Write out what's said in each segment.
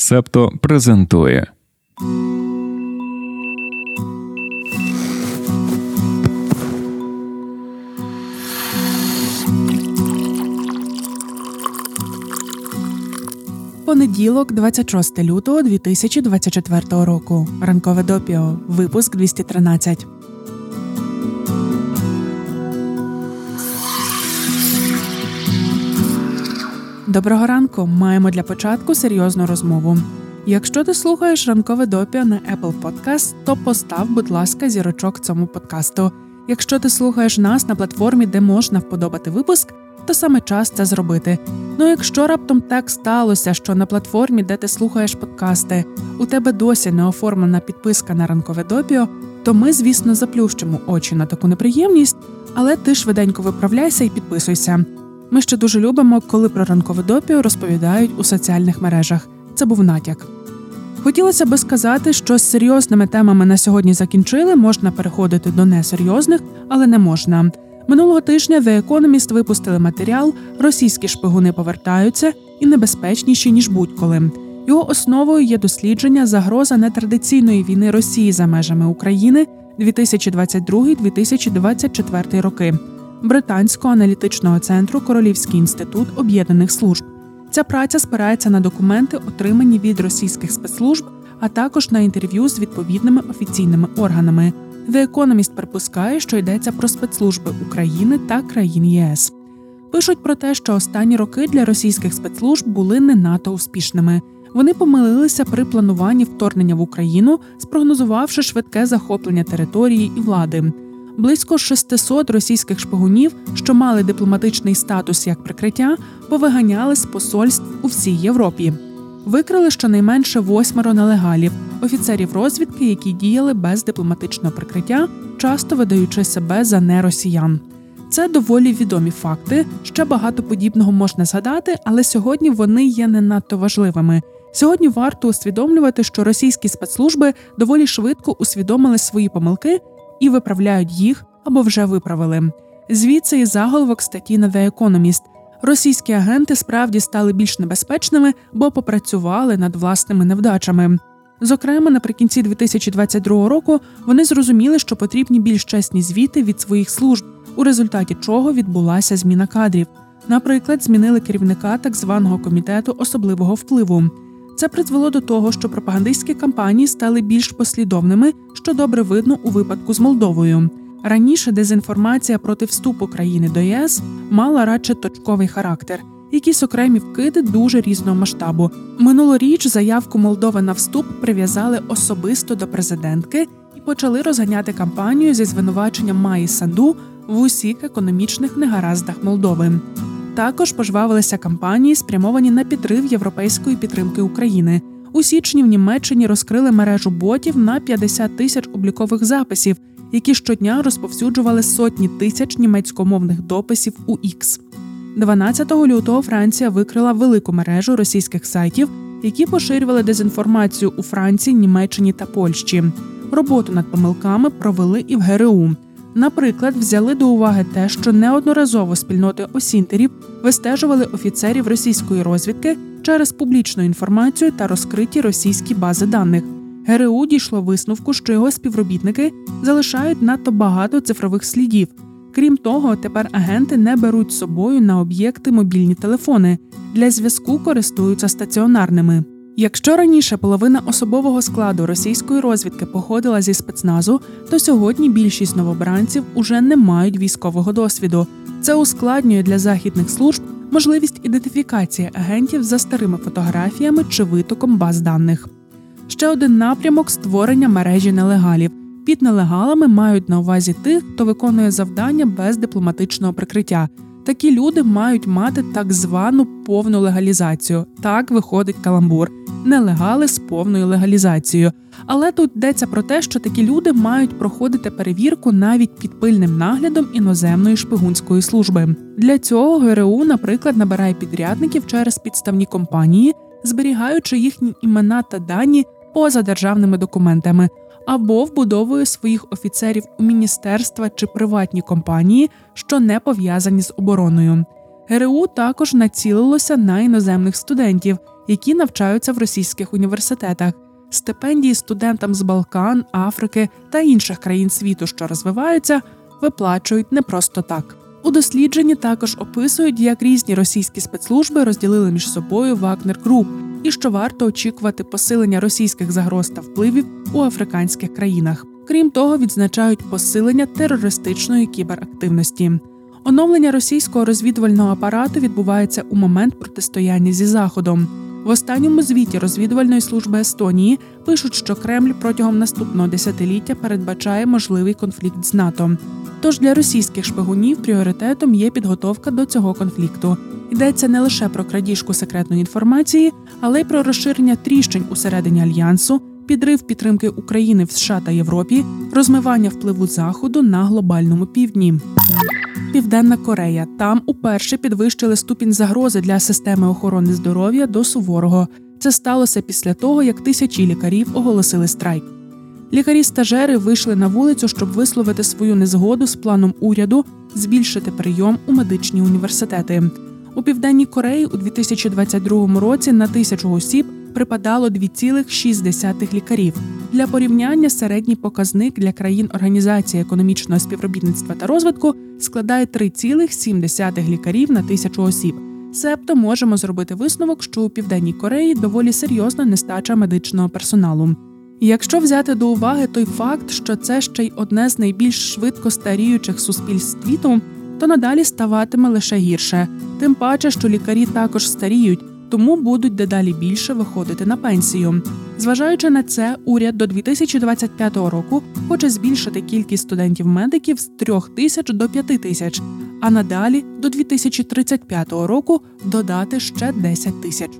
Септо презентує. Понеділок, 26 лютого 2024 року. Ранкове допіо. Випуск 213. Доброго ранку. Маємо для початку серйозну розмову. Якщо ти слухаєш ранкове допіо на Apple Podcast, то постав, будь ласка, зірочок цьому подкасту. Якщо ти слухаєш нас на платформі, де можна вподобати випуск, то саме час це зробити. Ну якщо раптом так сталося, що на платформі, де ти слухаєш подкасти, у тебе досі не оформлена підписка на ранкове допіо, то ми, звісно, заплющимо очі на таку неприємність, але ти швиденько виправляйся і підписуйся. Ми ще дуже любимо, коли про ранкове допіо розповідають у соціальних мережах. Це був натяк. Хотілося би сказати, що з серйозними темами на сьогодні закінчили, можна переходити до несерйозних, але не можна. Минулого тижня The Economist випустили матеріал Російські шпигуни повертаються і небезпечніші ніж будь-коли. Його основою є дослідження загроза нетрадиційної війни Росії за межами України 2022-2024 роки британського аналітичного центру Королівський інститут об'єднаних служб. Ця праця спирається на документи, отримані від російських спецслужб, а також на інтерв'ю з відповідними офіційними органами. The Economist припускає, що йдеться про спецслужби України та країн ЄС. Пишуть про те, що останні роки для російських спецслужб були не надто успішними. Вони помилилися при плануванні вторгнення в Україну, спрогнозувавши швидке захоплення території і влади. Близько 600 російських шпигунів, що мали дипломатичний статус як прикриття, повиганяли з посольств у всій Європі. Викрили щонайменше восьмеро нелегалів, офіцерів розвідки, які діяли без дипломатичного прикриття, часто видаючи себе за неросіян. Це доволі відомі факти. Ще багато подібного можна згадати, але сьогодні вони є не надто важливими. Сьогодні варто усвідомлювати, що російські спецслужби доволі швидко усвідомили свої помилки і виправляють їх або вже виправили. Звідси і заголовок статті на The Economist. Російські агенти справді стали більш небезпечними, бо попрацювали над власними невдачами. Зокрема, наприкінці 2022 року вони зрозуміли, що потрібні більш чесні звіти від своїх служб, у результаті чого відбулася зміна кадрів. Наприклад, змінили керівника так званого комітету особливого впливу. Це призвело до того, що пропагандистські кампанії стали більш послідовними, що добре видно у випадку з Молдовою. Раніше дезінформація проти вступу країни до ЄС мала радше точковий характер. Якісь окремі вкиди дуже різного масштабу. Минулоріч заявку Молдови на вступ прив'язали особисто до президентки і почали розганяти кампанію зі звинуваченням Маї Санду в усіх економічних негараздах Молдови. Також пожвавилися кампанії, спрямовані на підрив європейської підтримки України. У січні в Німеччині розкрили мережу ботів на 50 тисяч облікових записів, які щодня розповсюджували сотні тисяч німецькомовних дописів у X. 12 лютого Франція викрила велику мережу російських сайтів, які поширювали дезінформацію у Франції, Німеччині та Польщі. Роботу над помилками провели і в ГРУ. Наприклад, взяли до уваги те, що неодноразово спільноти осінтерів вистежували офіцерів російської розвідки через публічну інформацію та розкриті російські бази даних. ГРУ дійшло висновку, що його співробітники залишають надто багато цифрових слідів. Крім того, тепер агенти не беруть з собою на об'єкти мобільні телефони для зв'язку користуються стаціонарними. Якщо раніше половина особового складу російської розвідки походила зі спецназу, то сьогодні більшість новобранців уже не мають військового досвіду. Це ускладнює для західних служб можливість ідентифікації агентів за старими фотографіями чи витоком баз даних. Ще один напрямок створення мережі нелегалів. Під нелегалами мають на увазі тих, хто виконує завдання без дипломатичного прикриття. Такі люди мають мати так звану повну легалізацію. Так виходить каламбур, нелегали з повною легалізацією. Але тут йдеться про те, що такі люди мають проходити перевірку навіть під пильним наглядом іноземної шпигунської служби. Для цього ГРУ, наприклад, набирає підрядників через підставні компанії, зберігаючи їхні імена та дані поза державними документами або вбудовує своїх офіцерів у міністерства чи приватні компанії, що не пов'язані з обороною. ГРУ також націлилося на іноземних студентів, які навчаються в російських університетах. Стипендії студентам з Балкан, Африки та інших країн світу, що розвиваються, виплачують не просто так. У дослідженні також описують, як різні російські спецслужби розділили між собою Вагнер Груп і що варто очікувати посилення російських загроз та впливів у африканських країнах. Крім того, відзначають посилення терористичної кіберактивності. Оновлення російського розвідувального апарату відбувається у момент протистояння зі заходом. В останньому звіті розвідувальної служби Естонії пишуть, що Кремль протягом наступного десятиліття передбачає можливий конфлікт з НАТО. Тож для російських шпигунів пріоритетом є підготовка до цього конфлікту. Йдеться не лише про крадіжку секретної інформації, але й про розширення тріщень усередині альянсу, підрив підтримки України в США та Європі, розмивання впливу Заходу на глобальному півдні. Південна Корея там уперше підвищили ступінь загрози для системи охорони здоров'я до суворого. Це сталося після того, як тисячі лікарів оголосили страйк. Лікарі-стажери вийшли на вулицю, щоб висловити свою незгоду з планом уряду збільшити прийом у медичні університети. У південній Кореї у 2022 році на тисячу осіб припадало 2,6 лікарів. Для порівняння середній показник для країн Організації економічного співробітництва та розвитку складає 3,7 лікарів на тисячу осіб. Себто можемо зробити висновок, що у південній Кореї доволі серйозна нестача медичного персоналу. Якщо взяти до уваги той факт, що це ще й одне з найбільш швидко старіючих суспільств світу, то надалі ставатиме лише гірше, тим паче, що лікарі також старіють, тому будуть дедалі більше виходити на пенсію. Зважаючи на це, уряд до 2025 року хоче збільшити кількість студентів-медиків з 3 тисяч до 5 тисяч, а надалі до 2035 року додати ще 10 тисяч.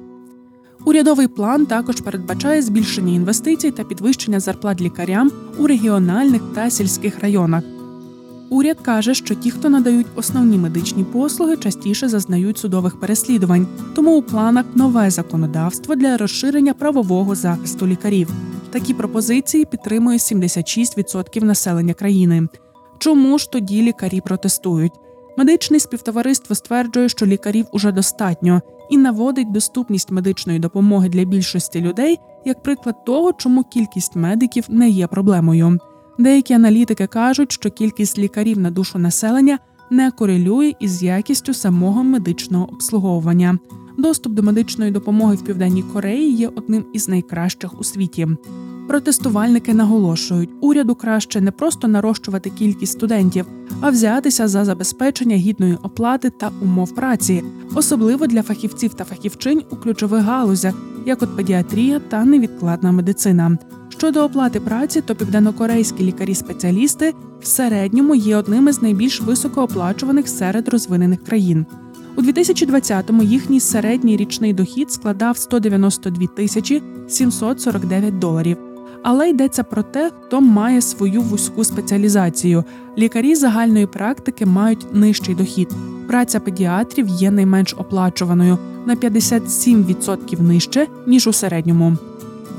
Урядовий план також передбачає збільшення інвестицій та підвищення зарплат лікарям у регіональних та сільських районах. Уряд каже, що ті, хто надають основні медичні послуги, частіше зазнають судових переслідувань, тому у планах нове законодавство для розширення правового захисту лікарів. Такі пропозиції підтримує 76% населення країни. Чому ж тоді лікарі протестують? Медичне співтовариство стверджує, що лікарів уже достатньо і наводить доступність медичної допомоги для більшості людей як приклад того, чому кількість медиків не є проблемою. Деякі аналітики кажуть, що кількість лікарів на душу населення не корелює із якістю самого медичного обслуговування. Доступ до медичної допомоги в південній Кореї є одним із найкращих у світі. Протестувальники наголошують, уряду краще не просто нарощувати кількість студентів, а взятися за забезпечення гідної оплати та умов праці, особливо для фахівців та фахівчинь у ключових галузях, як от педіатрія та невідкладна медицина. Щодо оплати праці, то південнокорейські лікарі-спеціалісти в середньому є одним із найбільш високооплачуваних серед розвинених країн. У 2020-му їхній середній річний дохід складав 192 тисячі 749 доларів. Але йдеться про те, хто має свою вузьку спеціалізацію. Лікарі загальної практики мають нижчий дохід. Праця педіатрів є найменш оплачуваною на 57% нижче ніж у середньому.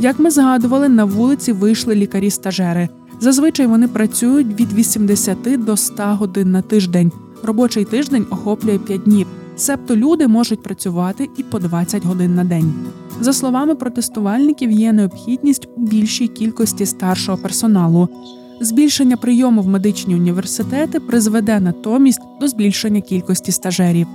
Як ми згадували, на вулиці вийшли лікарі-стажери. Зазвичай вони працюють від 80 до 100 годин на тиждень. Робочий тиждень охоплює 5 днів. Себто люди можуть працювати і по 20 годин на день. За словами протестувальників, є необхідність у більшій кількості старшого персоналу. Збільшення прийому в медичні університети призведе натомість до збільшення кількості стажерів.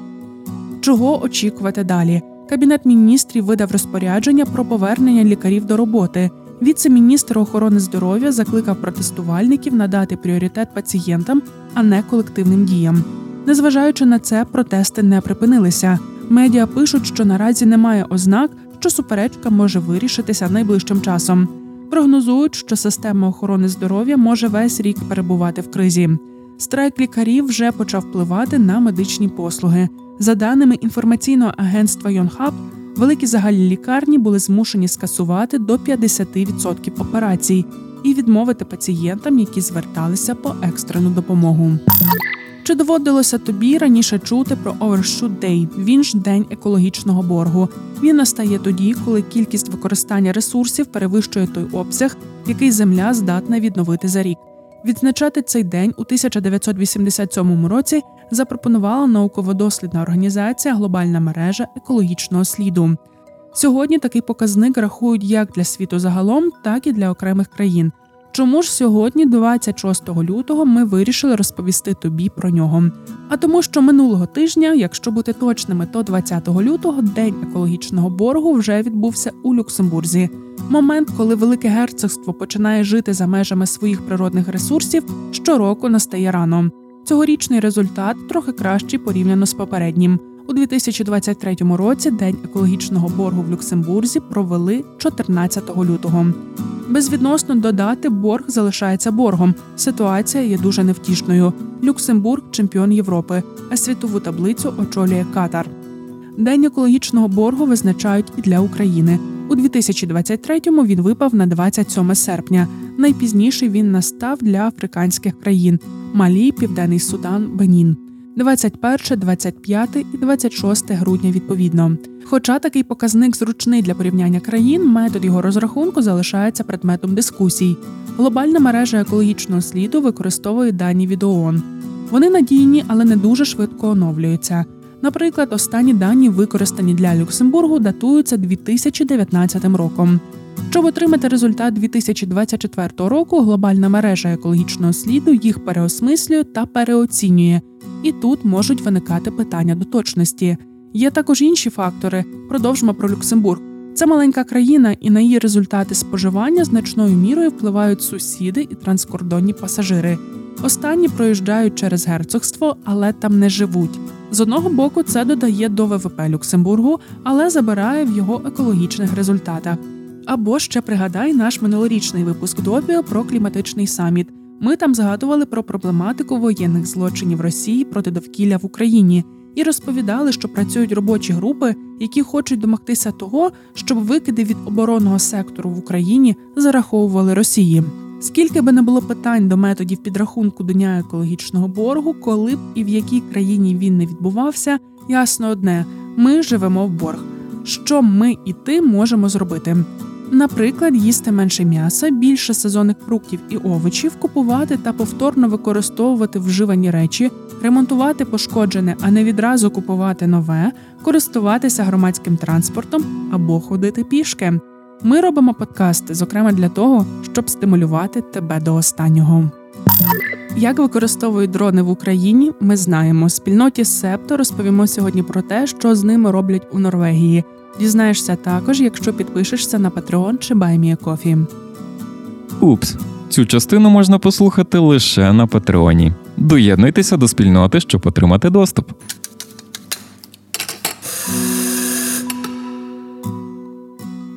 Чого очікувати далі? Кабінет міністрів видав розпорядження про повернення лікарів до роботи. Віце-міністр охорони здоров'я закликав протестувальників надати пріоритет пацієнтам, а не колективним діям. Незважаючи на це, протести не припинилися. Медіа пишуть, що наразі немає ознак, що суперечка може вирішитися найближчим часом. Прогнозують, що система охорони здоров'я може весь рік перебувати в кризі. Страйк лікарів вже почав впливати на медичні послуги. За даними інформаційного агентства Йонхаб, великі загальні лікарні були змушені скасувати до 50% операцій і відмовити пацієнтам, які зверталися по екстрену допомогу. Чи доводилося тобі раніше чути про Overshoot Day, він ж день екологічного боргу? Він настає тоді, коли кількість використання ресурсів перевищує той обсяг, який земля здатна відновити за рік. Відзначати цей день у 1987 році запропонувала науково-дослідна організація Глобальна мережа екологічного сліду. Сьогодні такий показник рахують як для світу загалом, так і для окремих країн. Чому ж сьогодні, 26 лютого, ми вирішили розповісти тобі про нього? А тому, що минулого тижня, якщо бути точними, то 20 лютого день екологічного боргу вже відбувся у Люксембурзі. Момент, коли Велике Герцогство починає жити за межами своїх природних ресурсів, щороку настає рано. Цьогорічний результат трохи кращий порівняно з попереднім. У 2023 році День екологічного боргу в Люксембурзі провели 14 лютого. Безвідносно додати борг залишається боргом. Ситуація є дуже невтішною. Люксембург чемпіон Європи, а світову таблицю очолює Катар. День екологічного боргу визначають і для України. У 2023-му він випав на 27 серпня. Найпізніше він настав для африканських країн Малі, Південний Судан, Бенін. 21, 25 і 26 грудня відповідно. Хоча такий показник зручний для порівняння країн, метод його розрахунку залишається предметом дискусій. Глобальна мережа екологічного сліду використовує дані від ООН. Вони надійні, але не дуже швидко оновлюються. Наприклад, останні дані, використані для Люксембургу, датуються 2019 роком. Щоб отримати результат 2024 року, глобальна мережа екологічного сліду їх переосмислює та переоцінює, і тут можуть виникати питання до точності. Є також інші фактори. Продовжимо про Люксембург. Це маленька країна, і на її результати споживання значною мірою впливають сусіди і транскордонні пасажири. Останні проїжджають через герцогство, але там не живуть. З одного боку, це додає до ВВП Люксембургу, але забирає в його екологічних результатах. Або ще пригадай наш минулорічний випуск допіо про кліматичний саміт. Ми там згадували про проблематику воєнних злочинів Росії проти довкілля в Україні і розповідали, що працюють робочі групи, які хочуть домогтися того, щоб викиди від оборонного сектору в Україні зараховували Росії. Скільки би не було питань до методів підрахунку дня екологічного боргу, коли б і в якій країні він не відбувався, ясно одне: ми живемо в борг. Що ми і ти можемо зробити? Наприклад, їсти менше м'яса, більше сезонних фруктів і овочів, купувати та повторно використовувати вживані речі, ремонтувати пошкоджене, а не відразу купувати нове, користуватися громадським транспортом або ходити пішки. Ми робимо подкасти, зокрема для того, щоб стимулювати тебе до останнього. Як використовують дрони в Україні, ми знаємо. Спільноті Септо розповімо сьогодні про те, що з ними роблять у Норвегії. Дізнаєшся також, якщо підпишешся на Patreon чи BuyMeACoffee. Упс, цю частину можна послухати лише на Патреоні. Доєднуйтеся до спільноти, щоб отримати доступ.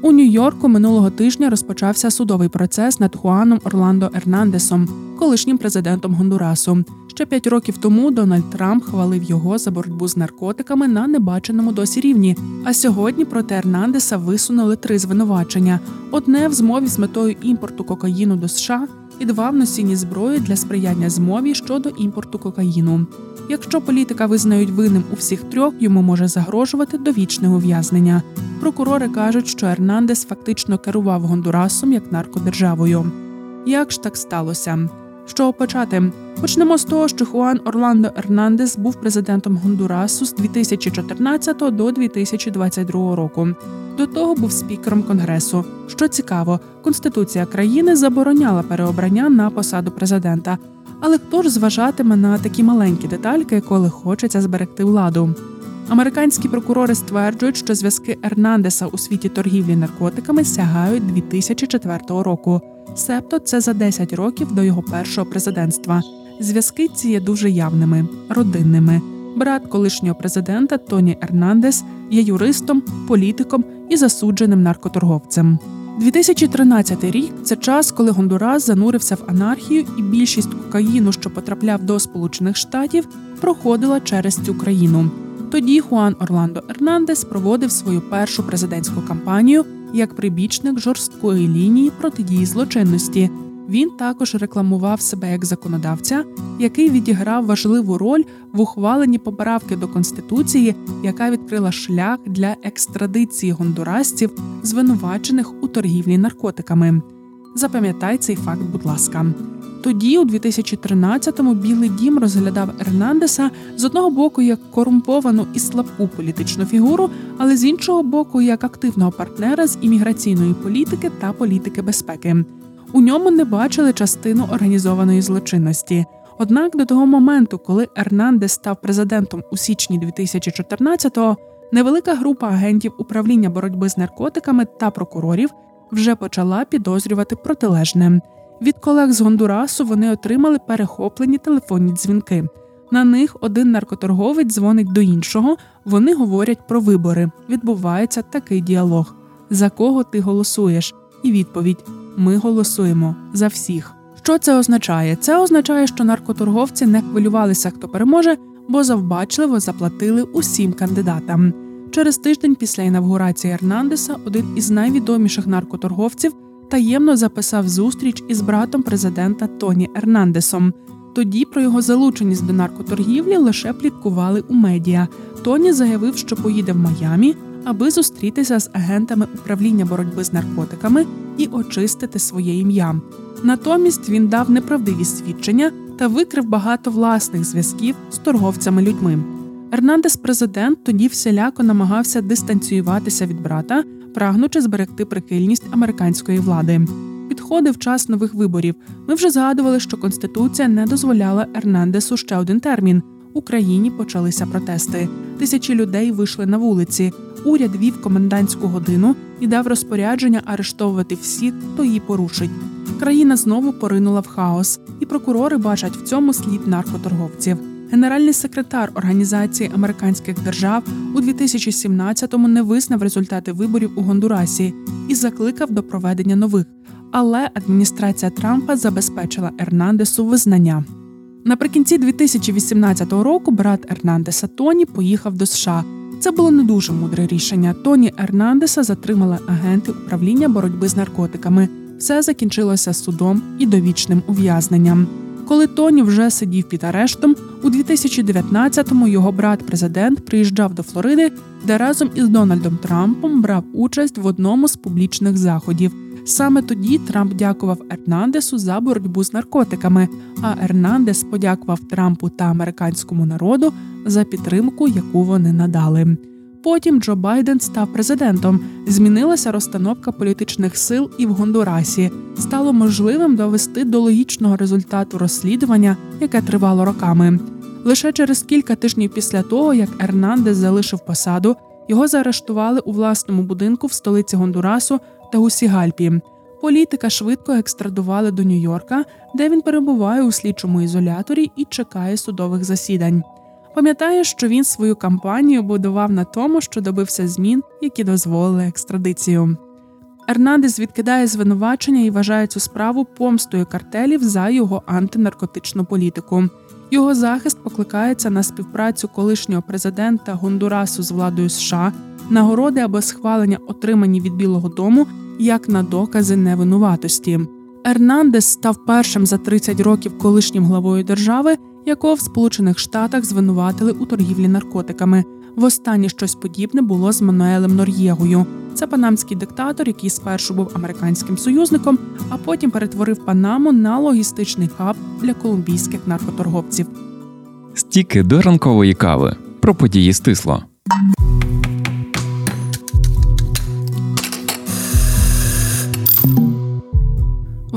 У Нью-Йорку минулого тижня розпочався судовий процес над Хуаном Орландо Ернандесом, колишнім президентом Гондурасу. Ще п'ять років тому Дональд Трамп хвалив його за боротьбу з наркотиками на небаченому досі рівні. А сьогодні проти Ернандеса висунули три звинувачення: одне в змові з метою імпорту кокаїну до США і два в носінні зброї для сприяння змові щодо імпорту кокаїну. Якщо політика визнають винним у всіх трьох, йому може загрожувати довічне ув'язнення. Прокурори кажуть, що Ернандес фактично керував Гондурасом як наркодержавою. Як ж так сталося? Що почати? Почнемо з того, що Хуан Орландо Ернандес був президентом Гондурасу з 2014 до 2022 року. До того був спікером конгресу. Що цікаво, конституція країни забороняла переобрання на посаду президента. Але хто ж зважатиме на такі маленькі детальки, коли хочеться зберегти владу? Американські прокурори стверджують, що зв'язки Ернандеса у світі торгівлі наркотиками сягають 2004 року. Себто це за 10 років до його першого президентства. Зв'язки ці є дуже явними, родинними. Брат колишнього президента Тоні Ернандес є юристом, політиком і засудженим наркоторговцем. 2013 рік це час, коли Гондурас занурився в анархію, і більшість кокаїну, що потрапляв до Сполучених Штатів, проходила через цю країну. Тоді Хуан Орландо Ернандес проводив свою першу президентську кампанію як прибічник жорсткої лінії протидії злочинності. Він також рекламував себе як законодавця, який відіграв важливу роль в ухваленні поправки до конституції, яка відкрила шлях для екстрадиції гондурасців, звинувачених у торгівлі наркотиками. Запам'ятай цей факт, будь ласка. Тоді, у 2013-му, Білий Дім розглядав Ернандеса з одного боку як корумповану і слабку політичну фігуру, але з іншого боку, як активного партнера з імміграційної політики та політики безпеки. У ньому не бачили частину організованої злочинності. Однак до того моменту, коли Ернандес став президентом у січні 2014-го, невелика група агентів управління боротьби з наркотиками та прокурорів вже почала підозрювати протилежне. Від колег з Гондурасу вони отримали перехоплені телефонні дзвінки. На них один наркоторговець дзвонить до іншого. Вони говорять про вибори. Відбувається такий діалог: за кого ти голосуєш? І відповідь: Ми голосуємо за всіх. Що це означає? Це означає, що наркоторговці не хвилювалися, хто переможе, бо завбачливо заплатили усім кандидатам. Через тиждень після інавгурації Ернандеса один із найвідоміших наркоторговців таємно записав зустріч із братом президента Тоні Ернандесом. Тоді про його залученість до наркоторгівлі лише пліткували у медіа. Тоні заявив, що поїде в Майамі, аби зустрітися з агентами управління боротьби з наркотиками і очистити своє ім'я. Натомість він дав неправдиві свідчення та викрив багато власних зв'язків з торговцями людьми. Ернандес, президент, тоді всіляко намагався дистанціюватися від брата, прагнучи зберегти прихильність американської влади. Підходив час нових виборів. Ми вже згадували, що конституція не дозволяла Ернандесу ще один термін. У країні почалися протести. Тисячі людей вийшли на вулиці. Уряд вів комендантську годину і дав розпорядження арештовувати всіх, хто її порушить. Країна знову поринула в хаос, і прокурори бачать в цьому слід наркоторговців. Генеральний секретар Організації американських держав у 2017-му не визнав результати виборів у Гондурасі і закликав до проведення нових. Але адміністрація Трампа забезпечила Ернандесу визнання. Наприкінці 2018 року брат Ернандеса Тоні поїхав до США. Це було не дуже мудре рішення. Тоні Ернандеса затримали агенти управління боротьби з наркотиками. Все закінчилося судом і довічним ув'язненням. Коли Тоні вже сидів під арештом, у 2019-му його брат-президент приїжджав до Флориди, де разом із Дональдом Трампом брав участь в одному з публічних заходів. Саме тоді Трамп дякував Ернандесу за боротьбу з наркотиками. А Ернандес подякував Трампу та американському народу за підтримку, яку вони надали. Потім Джо Байден став президентом. Змінилася розстановка політичних сил і в Гондурасі. Стало можливим довести до логічного результату розслідування, яке тривало роками. Лише через кілька тижнів після того, як Ернандес залишив посаду, його заарештували у власному будинку в столиці Гондурасу та Гусігальпі. Політика швидко екстрадували до Нью-Йорка, де він перебуває у слідчому ізоляторі і чекає судових засідань. Пам'ятає, що він свою кампанію будував на тому, що добився змін, які дозволили екстрадицію. Ернандес відкидає звинувачення і вважає цю справу помстою картелів за його антинаркотичну політику. Його захист покликається на співпрацю колишнього президента Гондурасу з владою США, нагороди або схвалення, отримані від Білого Дому, як на докази невинуватості. Ернандес став першим за 30 років колишнім главою держави, якого в Сполучених Штатах звинуватили у торгівлі наркотиками. Востаннє щось подібне було з Мануелем Нор'єгою. Це панамський диктатор, який спершу був американським союзником, а потім перетворив Панаму на логістичний хаб для колумбійських наркоторговців. Стіки до ранкової кави про події стисло.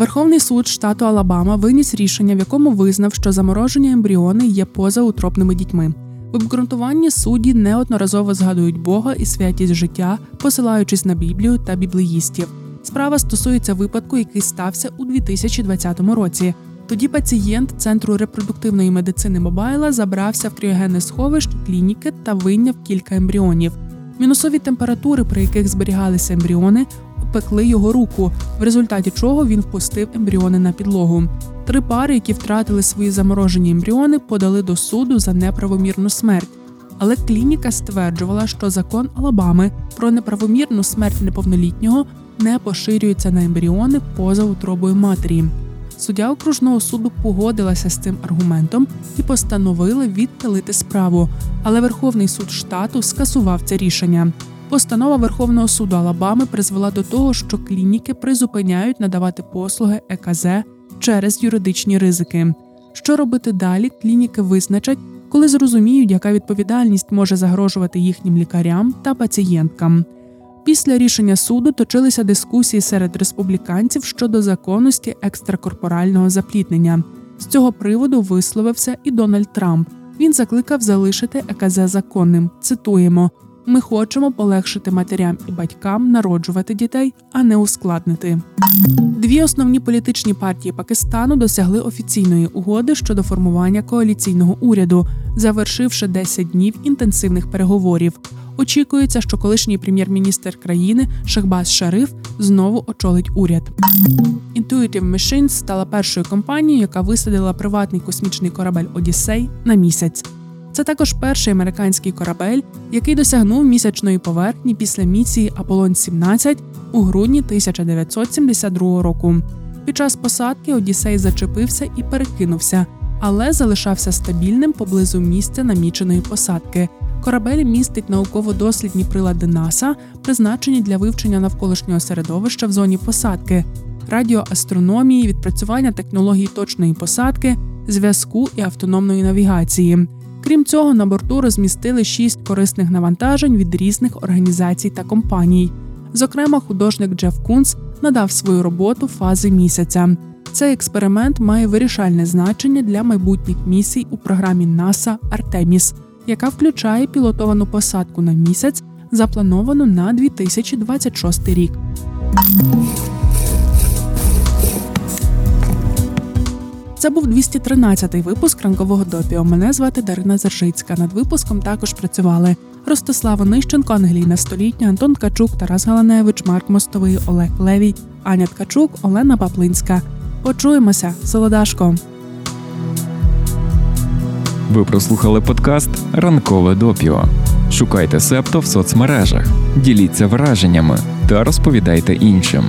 Верховний суд штату Алабама виніс рішення, в якому визнав, що заморожені ембріони є позаутропними дітьми. В обґрунтуванні судді неодноразово згадують Бога і святість життя, посилаючись на Біблію та біблеїстів. Справа стосується випадку, який стався у 2020 році. Тоді пацієнт центру репродуктивної медицини Мобайла забрався в кріогенне сховище клініки та вийняв кілька ембріонів. Мінусові температури, при яких зберігалися ембріони, пекли його руку, в результаті чого він впустив ембріони на підлогу. Три пари, які втратили свої заморожені ембріони, подали до суду за неправомірну смерть. Але клініка стверджувала, що закон Алабами про неправомірну смерть неповнолітнього не поширюється на ембріони поза утробою матері. Суддя окружного суду погодилася з цим аргументом і постановила відтелити справу. Але Верховний суд штату скасував це рішення. Постанова Верховного суду Алабами призвела до того, що клініки призупиняють надавати послуги ЕКЗ через юридичні ризики. Що робити далі? Клініки визначать, коли зрозуміють, яка відповідальність може загрожувати їхнім лікарям та пацієнткам. Після рішення суду точилися дискусії серед республіканців щодо законності екстракорпорального запліднення. З цього приводу висловився і Дональд Трамп. Він закликав залишити ЕКЗ законним. Цитуємо: ми хочемо полегшити матерям і батькам народжувати дітей, а не ускладнити. Дві основні політичні партії Пакистану досягли офіційної угоди щодо формування коаліційного уряду, завершивши 10 днів інтенсивних переговорів. Очікується, що колишній прем'єр-міністр країни Шахбаз Шариф знову очолить уряд. Intuitive Machines стала першою компанією, яка висадила приватний космічний корабель Одіссей на місяць. Це також перший американський корабель, який досягнув місячної поверхні після місії Аполлон 17 у грудні 1972 року. Під час посадки Одіссей зачепився і перекинувся, але залишався стабільним поблизу місця наміченої посадки. Корабель містить науково-дослідні прилади НАСА, призначені для вивчення навколишнього середовища в зоні посадки, радіоастрономії, відпрацювання технологій точної посадки, зв'язку і автономної навігації. Крім цього, на борту розмістили шість корисних навантажень від різних організацій та компаній. Зокрема, художник Джеф Кунс надав свою роботу фази місяця. Цей експеримент має вирішальне значення для майбутніх місій у програмі НАСА Артеміс, яка включає пілотовану посадку на місяць, заплановану на 2026 рік. Це був 213-й випуск ранкового допіо. Мене звати Дарина Зержицька. Над випуском також працювали Ростислава Нищенко, Ангеліна Столітня, Антон Ткачук, Тарас Галаневич, Марк Мостовий, Олег Левій, Аня Ткачук, Олена Паплинська. Почуємося, Солодашко. Ви прослухали подкаст Ранкове допіо. Шукайте септо в соцмережах, діліться враженнями та розповідайте іншим.